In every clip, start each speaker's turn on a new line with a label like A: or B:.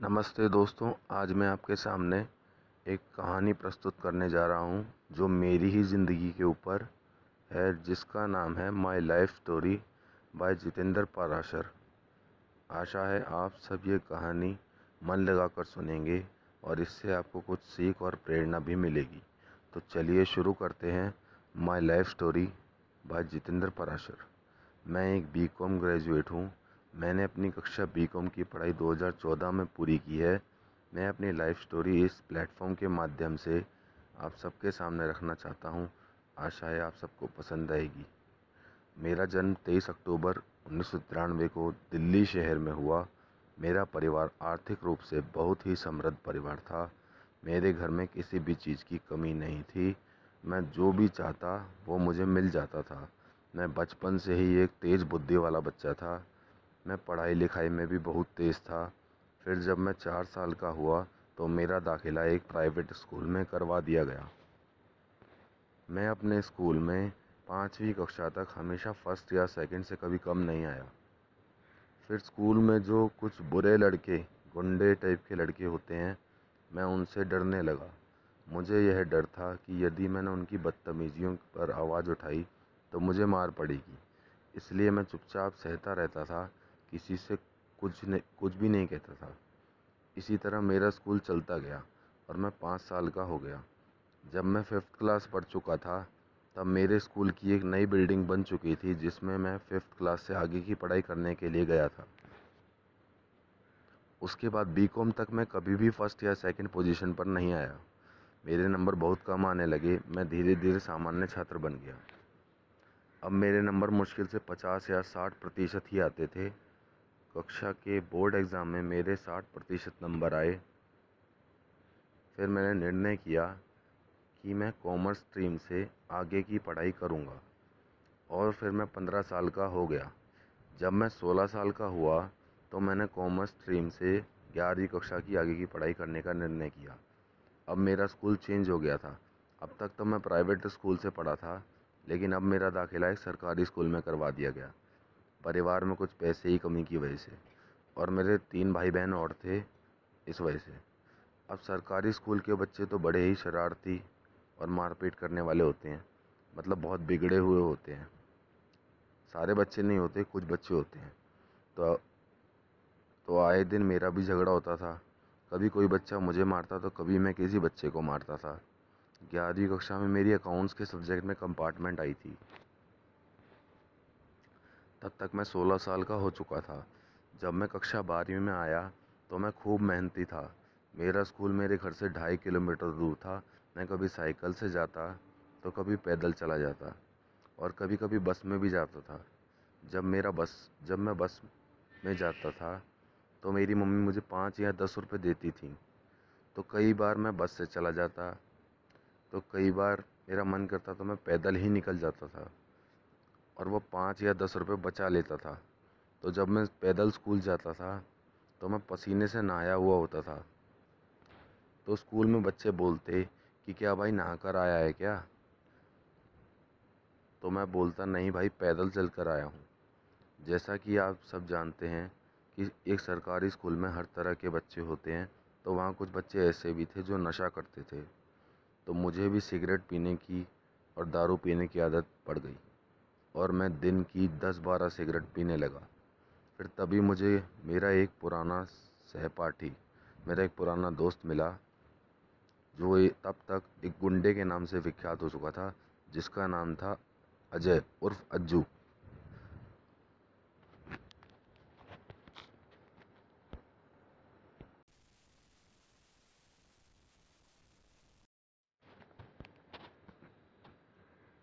A: नमस्ते दोस्तों, आज मैं आपके सामने एक कहानी प्रस्तुत करने जा रहा हूँ, जो मेरी ही ज़िंदगी के ऊपर है, जिसका नाम है my life story by Jitendra Parashar. आशा है आप सब ये कहानी मन लगाकर सुनेंगे और इससे आपको कुछ सीख और प्रेरणा भी मिलेगी। तो चलिए शुरू करते हैं my life story by Jitendra Parashar. मैं एक बी कॉम ग्रेजुएट हूँ मैंने अपनी कक्षा बीकॉम की पढ़ाई 2014 में पूरी की है। मैं अपनी लाइफ स्टोरी इस प्लेटफॉर्म के माध्यम से आप सबके सामने रखना चाहता हूँ। आशा है आप सबको पसंद आएगी। मेरा जन्म 23 अक्टूबर उन्नीस सौ तिरानवे को दिल्ली शहर में हुआ। मेरा परिवार आर्थिक रूप से बहुत ही समृद्ध परिवार था। मेरे घर में किसी भी चीज़ की कमी नहीं थी। मैं जो भी चाहता, वो मुझे मिल जाता था। मैं बचपन से ही एक तेज़ बुद्धि वाला बच्चा था। मैं पढ़ाई लिखाई में भी बहुत तेज़ था। फिर जब मैं चार साल का हुआ तो मेरा दाखिला एक प्राइवेट स्कूल में करवा दिया गया। मैं अपने स्कूल में पाँचवीं कक्षा तक हमेशा फ़र्स्ट या सेकंड से कभी कम नहीं आया। फिर स्कूल में जो कुछ बुरे लड़के, गुंडे टाइप के लड़के होते हैं, मैं उनसे डरने लगा। मुझे यह डर था कि यदि मैंने उनकी बदतमीज़ियों पर आवाज़ उठाई तो मुझे मार पड़ेगी। इसलिए मैं चुपचाप सहता रहता था किसी से कुछ नहीं कुछ भी नहीं कहता था। इसी तरह मेरा स्कूल चलता गया और मैं पाँच साल का हो गया। जब मैं फिफ्थ क्लास पढ़ चुका था, तब मेरे स्कूल की एक नई बिल्डिंग बन चुकी थी, जिसमें मैं फिफ्थ क्लास से आगे की पढ़ाई करने के लिए गया था। उसके बाद बीकॉम तक मैं कभी भी फ़र्स्ट या सेकंड पोजीशन पर नहीं आया। मेरे नंबर बहुत कम आने लगे, मैं धीरे धीरे सामान्य छात्र बन गया। अब मेरे नंबर मुश्किल से पचास या साठ प्रतिशत ही आते थे। कक्षा के बोर्ड एग्ज़ाम में मेरे साठ प्रतिशत नंबर आए। फिर मैंने निर्णय किया कि मैं कॉमर्स स्ट्रीम से आगे की पढ़ाई करूँगा और फिर मैं पंद्रह साल का हो गया। जब मैं सोलह साल का हुआ तो मैंने कॉमर्स स्ट्रीम से ग्यारहवीं कक्षा की आगे की पढ़ाई करने का निर्णय किया। अब मेरा स्कूल चेंज हो गया था। अब तक तो मैं प्राइवेट स्कूल से पढ़ा था, लेकिन अब मेरा दाखिला एक सरकारी स्कूल में करवा दिया गया। परिवार में कुछ पैसे ही कमी की वजह से और मेरे तीन भाई बहन और थे इस वजह से। अब सरकारी स्कूल के बच्चे तो बड़े ही शरारती और मारपीट करने वाले होते हैं मतलब बहुत बिगड़े हुए होते हैं। सारे बच्चे नहीं होते, कुछ बच्चे होते हैं। तो तो आए दिन मेरा भी झगड़ा होता था। कभी कोई बच्चा मुझे मारता तो कभी मैं किसी बच्चे को मारता था। ग्यारहवीं कक्षा में मेरी अकाउंट्स के सब्जेक्ट में कंपार्टमेंट आई थी। तब तक मैं सोलह साल का हो चुका था। जब मैं कक्षा बारहवीं में आया तो मैं खूब मेहनती था। मेरा स्कूल मेरे घर से ढाई किलोमीटर दूर था। मैं कभी साइकिल से जाता तो कभी पैदल चला जाता और कभी कभी बस में भी जाता था। जब मेरा बस, जब मैं बस में जाता था तो मेरी मम्मी मुझे पाँच या दस रुपये देती थी। तो कई बार मैं बस से चला जाता तो कई बार मेरा मन करता तो मैं पैदल ही निकल जाता था। और वो पाँच या दस रुपये बचा लेता था। तो जब मैं पैदल स्कूल जाता था तो मैं पसीने से नहाया हुआ होता था। तो स्कूल में बच्चे बोलते कि, क्या भाई नहा कर आया है क्या? तो मैं बोलता, नहीं भाई, पैदल चल कर आया हूँ। जैसा कि आप सब जानते हैं कि एक सरकारी स्कूल में हर तरह के बच्चे होते हैं तो वहाँ कुछ बच्चे ऐसे भी थे जो नशा करते थे। तो मुझे भी सिगरेट पीने की और दारू पीने की आदत पड़ गई। और मैं दिन की दस बारह सिगरेट पीने लगा। फिर तभी मुझे मेरा एक पुराना सहपाठी, मेरा एक पुराना दोस्त मिला, जो तब तक एक गुंडे के नाम से विख्यात हो चुका था, जिसका नाम था अजय उर्फ़ अज्जू।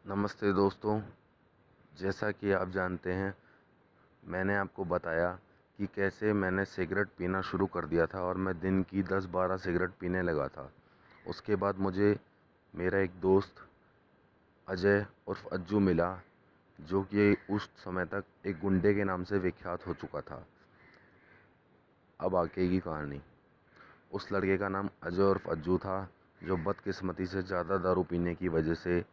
A: नमस्ते दोस्तों जैसा कि आप जानते हैं, मैंने आपको बताया कि कैसे मैंने सिगरेट पीना शुरू कर दिया था और मैं दिन की दस बारह सिगरेट पीने लगा था। उसके बाद मुझे मेरा एक दोस्त, अजय उर्फ़ अज्जू, मिला, जो कि उस समय तक एक गुंडे के नाम से विख्यात हो चुका था। अब आगे की कहानी। उस लड़के का नाम अजय उर्फ़ अज्जू था, जो बदकिस्मती से ज़्यादा दारू पीने की वजह से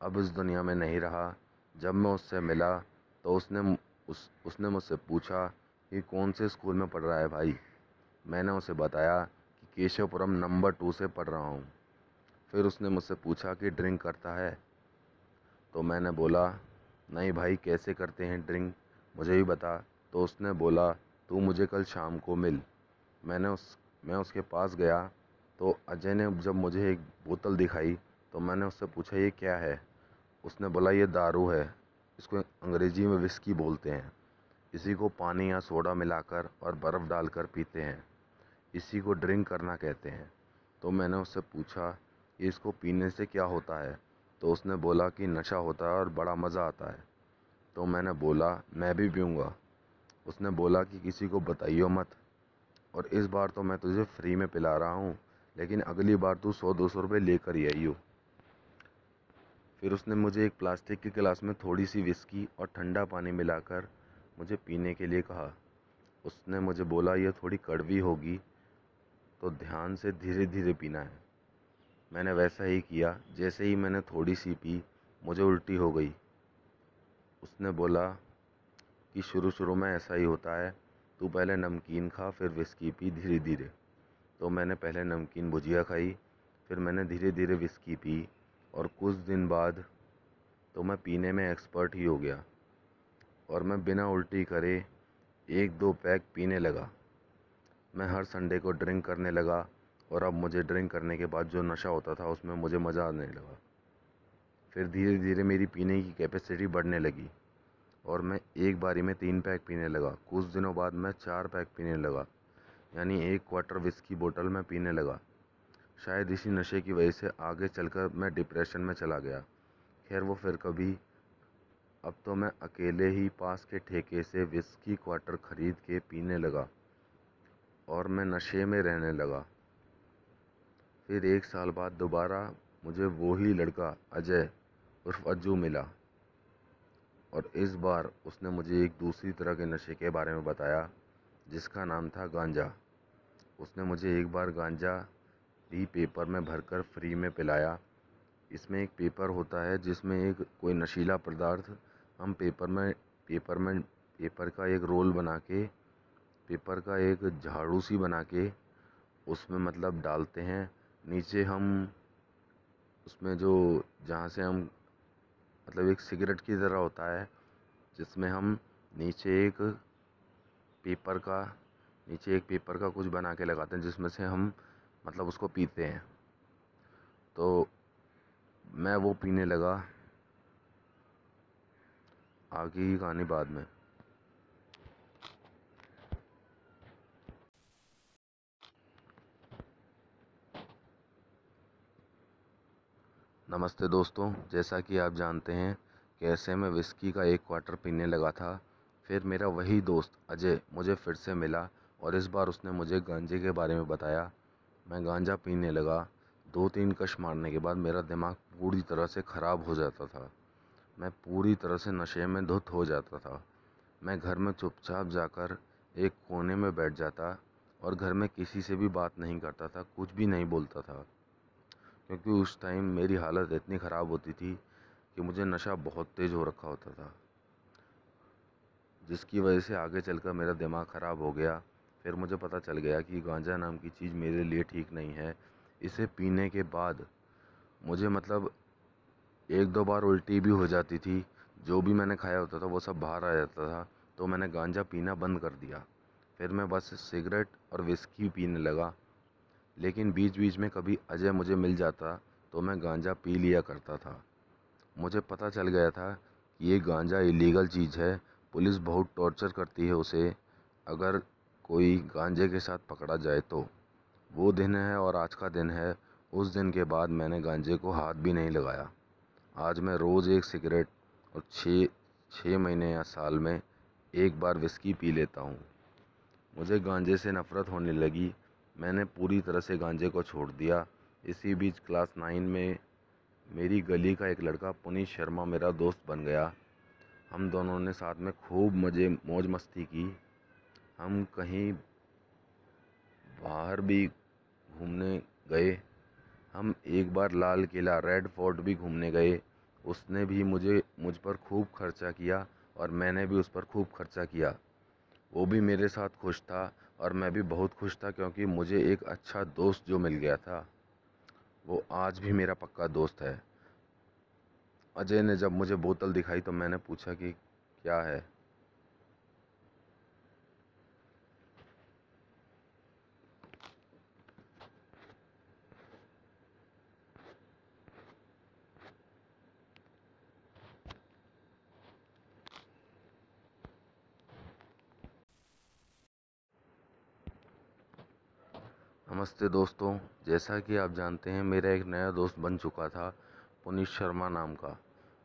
A: अब इस दुनिया में नहीं रहा। जब मैं उससे मिला तो उसने उस, उसने मुझसे पूछा कि कौन से स्कूल में पढ़ रहा है भाई? मैंने उसे बताया कि केशवपुरम नंबर टू से पढ़ रहा हूँ। फिर उसने मुझसे पूछा कि ड्रिंक करता है? तो मैंने बोला, नहीं भाई, कैसे करते हैं ड्रिंक? मुझे भी बता। तो उसने बोला, तू मुझे कल शाम को मिल। मैंने उस, मैं उसके पास गया तो अजय ने जब मुझे एक बोतल दिखाई तो मैंने उससे पूछा, ये क्या है? उसने बोला, ये दारू है। इसको अंग्रेज़ी में विस्की बोलते हैं। इसी को पानी या सोडा मिलाकर और बर्फ़ डालकर पीते हैं। इसी को ड्रिंक करना कहते हैं। तो मैंने उससे पूछा इसको पीने से क्या होता है? तो उसने बोला कि नशा होता है और बड़ा मज़ा आता है। तो मैंने बोला, मैं भी पीऊँगा। उसने बोला कि, किसी को बताइयो मत। और इस बार तो मैं तुझे फ्री में पिला रहा हूँ, लेकिन अगली बार तू सौ दो सौ रुपये लेकर ही आई आइयो। फिर उसने मुझे एक प्लास्टिक की गिलास में थोड़ी सी विस्की और ठंडा पानी मिलाकर मुझे पीने के लिए कहा। उसने मुझे बोला, यह थोड़ी कड़वी होगी तो ध्यान से धीरे धीरे पीना है। मैंने वैसा ही किया, जैसे ही मैंने थोड़ी सी पी, मुझे उल्टी हो गई। उसने बोला कि शुरू शुरू में ऐसा ही होता है, तू पहले नमकीन खा, फिर विस्की पी धीरे धीरे तो मैंने पहले नमकीन भुजिया खाई, फिर मैंने धीरे धीरे विस्की पी। और कुछ दिन बाद तो मैं पीने में एक्सपर्ट ही हो गया और मैं बिना उल्टी करे एक दो पैक पीने लगा। मैं हर संडे को ड्रिंक करने लगा और अब मुझे ड्रिंक करने के बाद जो नशा होता था उसमें मुझे मज़ा आने लगा। फिर धीरे धीरे मेरी पीने की कैपेसिटी बढ़ने लगी और मैं एक बारी में तीन पैक पीने लगा। कुछ दिनों बाद मैं चार पैक पीने लगा, यानी एक क्वार्टर विस्की बोतल मैं पीने लगा। शायद इसी नशे की वजह से आगे चलकर मैं डिप्रेशन में चला गया। खैर, वो फिर कभी। अब तो मैं अकेले ही पास के ठेके से विस्की क्वार्टर ख़रीद के पीने लगा और मैं नशे में रहने लगा। फिर एक साल बाद दोबारा मुझे वो ही लड़का, अजय, उर्फ़ अज्जू मिला। और इस बार उसने मुझे एक दूसरी तरह के नशे के बारे में बताया, जिसका नाम था गांजा। उसने मुझे एक बार गांजा भी पेपर में भरकर फ्री में पिलाया। इसमें एक पेपर होता है जिसमें एक कोई नशीला पदार्थ हम पेपर में पेपर में, पेपर का एक रोल बना के पेपर का एक झाड़ू सी बना के उसमें मतलब डालते हैं। नीचे हम उसमें जो, जहाँ से हम मतलब एक सिगरेट की तरह होता है, जिसमें हम नीचे एक पेपर का, नीचे एक पेपर का कुछ बना के लगाते हैं, जिसमें से हम मतलब उसको पीते हैं। तो मैं वो पीने लगा। आगे की कहानी बाद में। नमस्ते दोस्तों, जैसा कि आप जानते हैं कि ऐसे में विस्की का एक क्वार्टर पीने लगा था। फिर मेरा वही दोस्त अजय मुझे फिर से मिला और इस बार उसने मुझे गांजे के बारे में बताया। मैं गांजा पीने लगा। दो तीन कश मारने के बाद मेरा दिमाग पूरी तरह से ख़राब हो जाता था। मैं पूरी तरह से नशे में धुत हो जाता था। मैं घर में चुपचाप जाकर एक कोने में बैठ जाता और घर में किसी से भी बात नहीं करता था, कुछ भी नहीं बोलता था। क्योंकि उस टाइम मेरी हालत इतनी ख़राब होती थी कि मुझे नशा बहुत तेज़ हो रखा होता था। जिसकी वजह से आगे चलकर मेरा दिमाग ख़राब हो गया फिर मुझे पता चल गया कि गांजा नाम की चीज़ मेरे लिए ठीक नहीं है। इसे पीने के बाद मुझे मतलब एक दो बार उल्टी भी हो जाती थी। जो भी मैंने खाया होता था वो सब बाहर आ जाता था तो मैंने गांजा पीना बंद कर दिया। फिर मैं बस सिगरेट और विस्की पीने लगा। लेकिन बीच बीच में कभी अजय मुझे मिल जाता तो मैं गांजा पी लिया करता था। मुझे पता चल गया था कि ये गांजा इलीगल चीज़ है। पुलिस बहुत टॉर्चर करती है उसे। अगर कोई गांजे के साथ पकड़ा जाए तो। वो दिन है और आज का दिन है। उस दिन के बाद मैंने गांजे को हाथ भी नहीं लगाया। आज मैं रोज़ एक सिगरेट और छः छः महीने या साल में एक बार विस्की पी लेता हूँ। मुझे गांजे से नफ़रत होने लगी। मैंने पूरी तरह से गांजे को छोड़ दिया। इसी बीच क्लास नाइन में मेरी गली का एक लड़का पुनीत शर्मा मेरा दोस्त बन गया। हम दोनों ने साथ में खूब मज़े, मौज मस्ती की। हम कहीं बाहर भी घूमने गए, हम एक बार लाल किला, रेड फोर्ट भी घूमने गए, उसने भी मुझे, मुझ पर खूब खर्चा किया और मैंने भी उस पर खूब खर्चा किया। वो भी मेरे साथ खुश था और मैं भी बहुत खुश था क्योंकि मुझे एक अच्छा दोस्त जो मिल गया था, वो आज भी मेरा पक्का दोस्त है। अजय ने जब मुझे बोतल दिखाई तो मैंने पूछा कि क्या है? नमस्ते दोस्तों, जैसा कि आप जानते हैं, मेरा एक नया दोस्त बन चुका था, पुनीत शर्मा नाम का।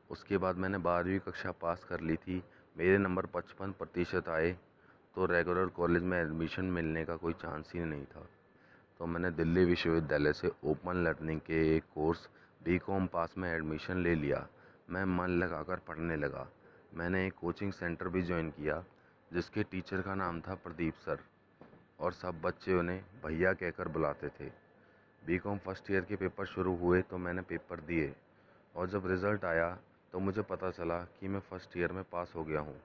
A: उसके बाद मैंने बारहवीं कक्षा पास कर ली थी, मेरे नंबर पचपन प्रतिशत आए तो रेगुलर कॉलेज में एडमिशन मिलने का कोई चांस ही नहीं था। तो मैंने दिल्ली विश्वविद्यालय से ओपन लर्निंग के एक कोर्स बी कॉम पास में एडमिशन ले लिया। मैं मन लगाकर पढ़ने लगा। मैंने एक कोचिंग सेंटर भी ज्वाइन किया, जिसके टीचर का नाम था प्रदीप सर। और सब बच्चे उन्हें भैया कहकर बुलाते थे। बी कॉम फ़र्स्ट ईयर के पेपर शुरू हुए तो मैंने पेपर दिए और जब रिज़ल्ट आया तो मुझे पता चला कि मैं फ़र्स्ट ईयर में पास हो गया हूँ।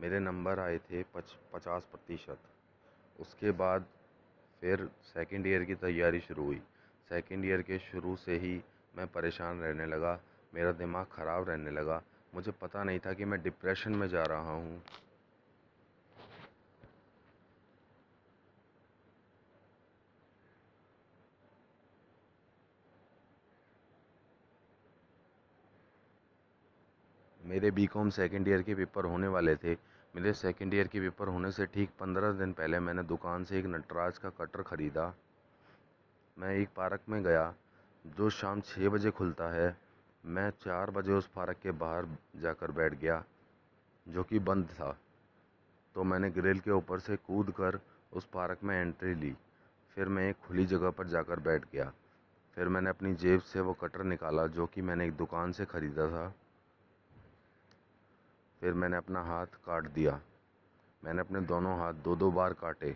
A: मेरे नंबर आए थे पच, पचास प्रतिशत। उसके बाद फिर सेकेंड ईयर की तैयारी शुरू हुई। सेकेंड ईयर के शुरू से ही मैं परेशान रहने लगा, मेरा दिमाग ख़राब रहने लगा। मुझे पता नहीं था कि मैं डिप्रेशन में जा रहा हूँ। मेरे बी कॉम सेकेंड ईयर के पेपर होने वाले थे। मेरे सेकेंड ईयर के पेपर होने से ठीक पंद्रह दिन पहले मैंने दुकान से एक नटराज का कटर ख़रीदा। मैं एक पार्क में गया, जो शाम छः बजे खुलता है। मैं चार बजे उस पार्क के बाहर जाकर बैठ गया, जो कि बंद था। तो मैंने ग्रिल के ऊपर से कूद कर उस पार्क में एंट्री ली। फिर मैं एक खुली जगह पर जाकर बैठ गया। फिर मैंने अपनी जेब से वो कटर निकाला, जो कि मैंने एक दुकान से ख़रीदा था। फिर मैंने अपना हाथ काट दिया। मैंने अपने दोनों हाथ दो दो बार काटे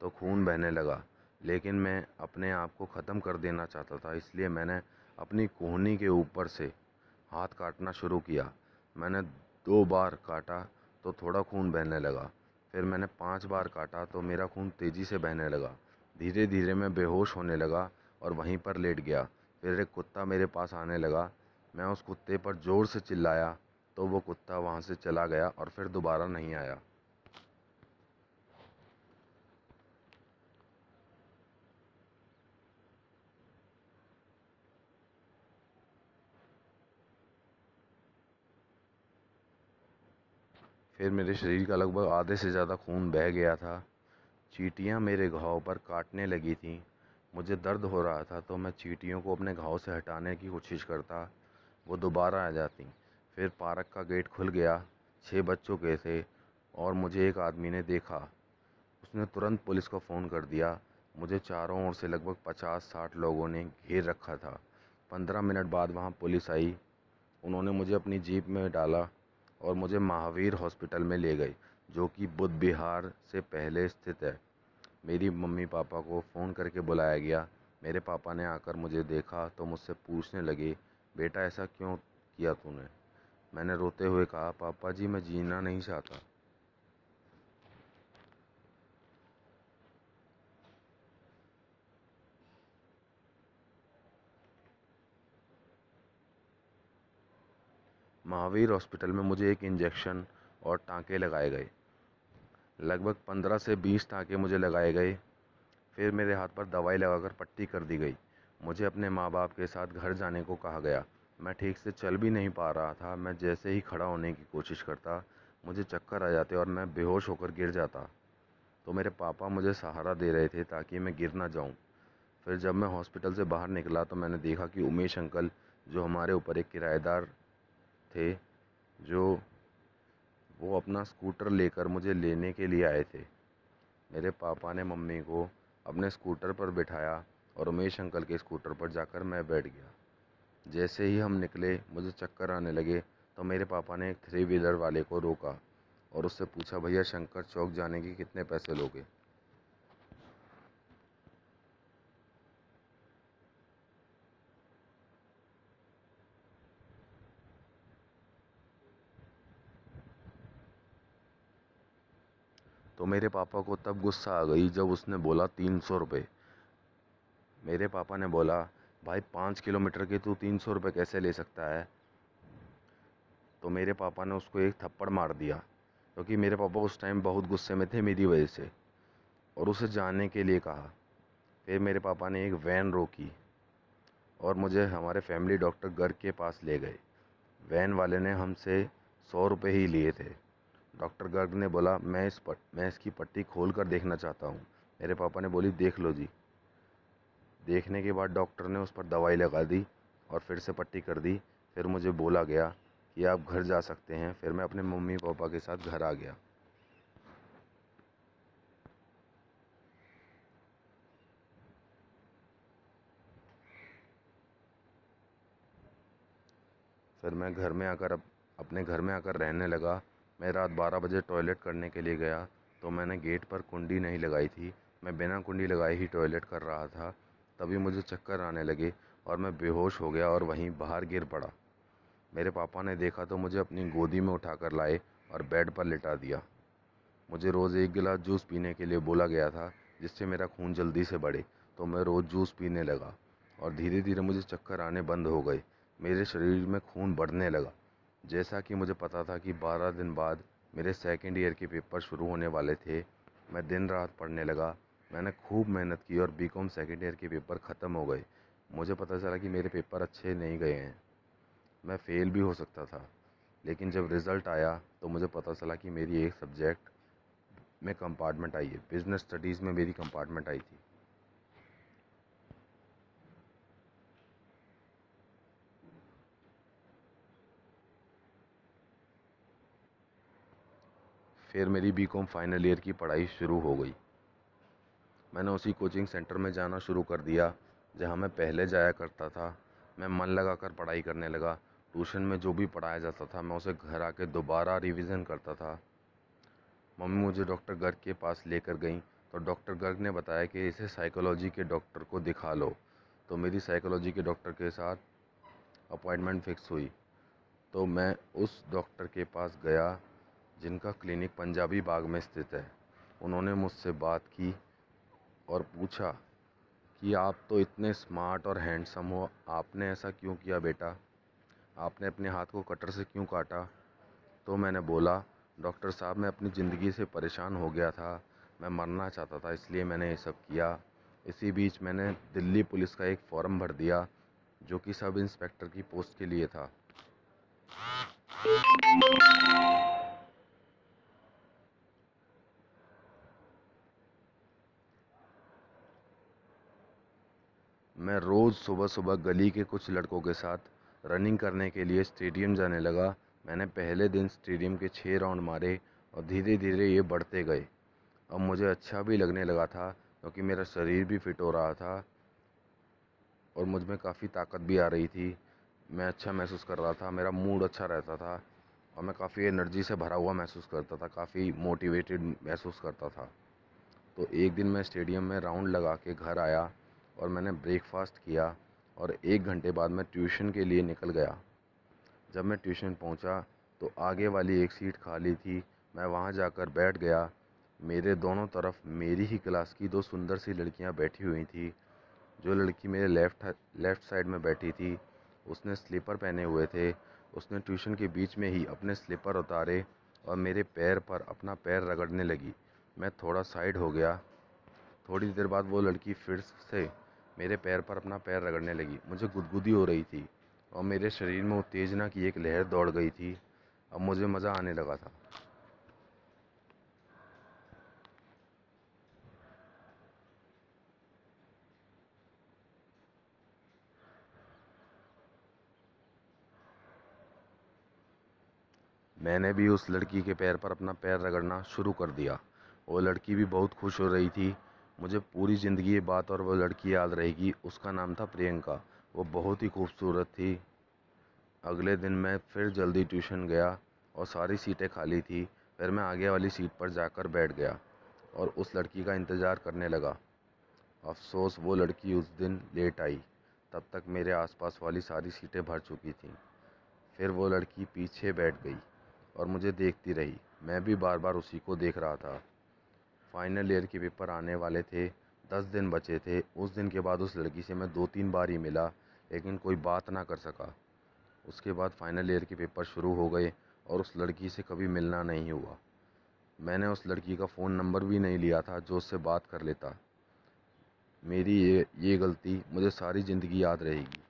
A: तो खून बहने लगा। लेकिन मैं अपने आप को ख़त्म कर देना चाहता था, इसलिए मैंने अपनी कोहनी के ऊपर से हाथ काटना शुरू किया। मैंने दो बार काटा तो थोड़ा खून बहने लगा। फिर मैंने पाँच बार काटा तो मेरा खून तेज़ी से बहने लगा। धीरे धीरे मैं बेहोश होने लगा और वहीं पर लेट गया। फिर एक कुत्ता मेरे पास आने लगा। मैं उस कुत्ते पर ज़ोर से चिल्लाया तो वो कुत्ता वहाँ से चला गया और फिर दोबारा नहीं आया। फिर मेरे शरीर का लगभग आधे से ज़्यादा खून बह गया था। चीटियाँ मेरे घाव पर काटने लगी थीं। मुझे दर्द हो रहा था तो मैं चीटियों को अपने घाव से हटाने की कोशिश करता। वो दोबारा आ जाती। फिर पार्क का गेट खुल गया छः बज चुके थे और मुझे एक आदमी ने देखा। उसने तुरंत पुलिस को फ़ोन कर दिया। मुझे चारों ओर से लगभग पचास साठ लोगों ने घेर रखा था। पंद्रह मिनट बाद वहाँ पुलिस आई। उन्होंने मुझे अपनी जीप में डाला और मुझे महावीर हॉस्पिटल में ले गए, जो कि बुद्ध विहार से पहले स्थित है। मेरी मम्मी पापा को फ़ोन करके बुलाया गया। मेरे पापा ने आकर मुझे देखा तो मुझसे पूछने लगे, बेटा, ऐसा क्यों किया तूने? मैंने रोते हुए कहा, पापा जी, मैं जीना नहीं चाहता। महावीर हॉस्पिटल में मुझे एक इंजेक्शन और टाँके लगाए गए। लगभग पंद्रह से बीस टाँके मुझे लगाए गए। फिर मेरे हाथ पर दवाई लगाकर पट्टी कर दी गई। मुझे अपने माँ बाप के साथ घर जाने को कहा गया। मैं ठीक से चल भी नहीं पा रहा था। मैं जैसे ही खड़ा होने की कोशिश करता, मुझे चक्कर आ जाते और मैं बेहोश होकर गिर जाता। तो मेरे पापा मुझे सहारा दे रहे थे ताकि मैं गिर ना जाऊँ। फिर जब मैं हॉस्पिटल से बाहर निकला तो मैंने देखा कि उमेश अंकल, जो हमारे ऊपर एक किराएदार थे, जो वो अपना स्कूटर लेकर मुझे लेने के लिए आए थे। मेरे पापा ने मम्मी को अपने स्कूटर पर बिठाया और उमेश अंकल के स्कूटर पर जाकर मैं बैठ गया। जैसे ही हम निकले, मुझे चक्कर आने लगे तो मेरे पापा ने थ्री व्हीलर वाले को रोका और उससे पूछा, भैया, शंकर चौक जाने के कितने पैसे लोगे? तो मेरे पापा को तब गुस्सा आ गई जब उसने बोला, तीन सौ रुपये मेरे पापा ने बोला भाई, पाँच किलोमीटर के तू तीन सौ रुपये कैसे ले सकता है? तो मेरे पापा ने उसको एक थप्पड़ मार दिया, क्योंकि मेरे पापा उस टाइम बहुत गुस्से में थे मेरी वजह से, और उसे जाने के लिए कहा। फिर मेरे पापा ने एक वैन रोकी, और मुझे हमारे फैमिली डॉक्टर घर के पास ले गए। वैन वाले ने हमसे सौ रुपये ही लिए थे। डॉक्टर गर्ग ने बोला, मैं इस पट, मैं इसकी पट्टी खोल कर देखना चाहता हूँ। मेरे पापा ने बोली, देख लो जी। देखने के बाद डॉक्टर ने उस पर दवाई लगा दी और फिर से पट्टी कर दी। फिर मुझे बोला गया कि आप घर जा सकते हैं। फिर मैं अपने मम्मी पापा के साथ घर आ गया। फिर मैं घर में आकर अपने घर में आकर रहने लगा। मैं रात बारह बजे टॉयलेट करने के लिए गया तो मैंने गेट पर कुंडी नहीं लगाई थी। मैं बिना कुंडी लगाए ही टॉयलेट कर रहा था। तभी मुझे चक्कर आने लगे और मैं बेहोश हो गया और वहीं बाहर गिर पड़ा। मेरे पापा ने देखा तो मुझे अपनी गोदी में उठाकर लाए और बेड पर लिटा दिया। मुझे रोज़ एक गिलास जूस पीने के लिए बोला गया था, जिससे मेरा खून जल्दी से बढ़े तो मैं रोज़ जूस पीने लगा और धीरे धीरे मुझे चक्कर आने बंद हो गए। मेरे शरीर में खून बढ़ने लगा। जैसा कि मुझे पता था कि बारह दिन बाद मेरे सेकेंड ईयर के पेपर शुरू होने वाले थे, मैं दिन रात पढ़ने लगा मैंने खूब मेहनत की और बी कॉम सेकेंड ईयर के पेपर ख़त्म हो गए। मुझे पता चला कि मेरे पेपर अच्छे नहीं गए हैं। मैं फ़ेल भी हो सकता था, लेकिन जब रिज़ल्ट आया तो मुझे पता चला कि मेरी एक सब्जेक्ट में कंपार्टमेंट आई है। बिज़नेस स्टडीज़ में मेरी कंपार्टमेंट आई थी। फिर मेरी बी कॉम फाइनल ईयर की पढ़ाई शुरू हो गई। मैंने उसी कोचिंग सेंटर में जाना शुरू कर दिया, जहाँ मैं पहले जाया करता था। मैं मन लगा कर पढ़ाई करने लगा। ट्यूशन में जो भी पढ़ाया जाता था, मैं उसे घर आके दोबारा रिवीजन करता था। मम्मी मुझे डॉक्टर गर्ग के पास लेकर गई तो डॉक्टर गर्ग ने बताया कि इसे साइकोलॉजी के डॉक्टर को दिखा लो। तो मेरी साइकोलॉजी के डॉक्टर के साथ अपॉइंटमेंट फिक्स हुई। तो मैं उस डॉक्टर के पास गया, जिनका क्लिनिक पंजाबी बाग में स्थित है। उन्होंने मुझसे बात की और पूछा कि आप तो इतने स्मार्ट और हैंडसम हो, आपने ऐसा क्यों किया बेटा? आपने अपने हाथ को कटर से क्यों काटा? तो मैंने बोला, डॉक्टर साहब, मैं अपनी ज़िंदगी से परेशान हो गया था, मैं मरना चाहता था, इसलिए मैंने ये सब किया। इसी बीच मैंने दिल्ली पुलिस का एक फॉर्म भर दिया, जो कि सब इंस्पेक्टर की पोस्ट के लिए था। मैं रोज़ सुबह सुबह गली के कुछ लड़कों के साथ रनिंग करने के लिए स्टेडियम जाने लगा। मैंने पहले दिन स्टेडियम के छः राउंड मारे और धीरे धीरे ये बढ़ते गए। अब मुझे अच्छा भी लगने लगा था क्योंकि मेरा शरीर भी फिट हो रहा था और मुझमें काफ़ी ताकत भी आ रही थी। मैं अच्छा महसूस कर रहा था, मेरा मूड अच्छा रहता था और मैं काफ़ी एनर्जी से भरा हुआ महसूस करता था, काफ़ी मोटिवेटेड महसूस करता था। तो एक दिन मैं स्टेडियम में राउंड लगा के घर आया और मैंने ब्रेकफास्ट किया और एक घंटे बाद मैं ट्यूशन के लिए निकल गया। जब मैं ट्यूशन पहुँचा तो आगे वाली एक सीट खाली थी। मैं वहाँ जाकर बैठ गया। मेरे दोनों तरफ़ मेरी ही क्लास की दो सुंदर सी लड़कियाँ बैठी हुई थी। जो लड़की मेरे लेफ़्ट लेफ़्ट साइड में बैठी थी। उसने स्लीपर पहने हुए थे। उसने ट्यूशन के बीच में ही अपने स्लीपर उतारे और मेरे पैर पर अपना पैर रगड़ने लगी। मैं थोड़ा साइड हो गया। थोड़ी देर बाद वो लड़की फिर से मेरे पैर पर अपना पैर रगड़ने लगी। मुझे गुदगुदी हो रही थी और मेरे शरीर में उत्तेजना की एक लहर दौड़ गई थी। अब मुझे मज़ा आने लगा था। मैंने भी उस लड़की के पैर पर अपना पैर रगड़ना शुरू कर दिया। वो लड़की भी बहुत खुश हो रही थी। मुझे पूरी ज़िंदगी ये बात और वो लड़की याद रहेगी। उसका नाम था प्रियंका। वो बहुत ही खूबसूरत थी। अगले दिन मैं फिर जल्दी ट्यूशन गया और सारी सीटें खाली थी। फिर मैं आगे वाली सीट पर जाकर बैठ गया और उस लड़की का इंतज़ार करने लगा। अफसोस, वो लड़की उस दिन लेट आई। तब तक मेरे आसपास वाली सारी सीटें भर चुकी थीं। फिर वो लड़की पीछे बैठ गई और मुझे देखती रही। मैं भी बार बार उसी को देख रहा था। फाइनल ईयर के पेपर आने वाले थे, दस दिन बचे थे। उस दिन के बाद उस लड़की से मैं दो तीन बार ही मिला, लेकिन कोई बात ना कर सका। उसके बाद फाइनल ईयर के पेपर शुरू हो गए और उस लड़की से कभी मिलना नहीं हुआ। मैंने उस लड़की का फ़ोन नंबर भी नहीं लिया था जो उससे बात कर लेता। मेरी ये ये गलती मुझे सारी ज़िंदगी याद रहेगी।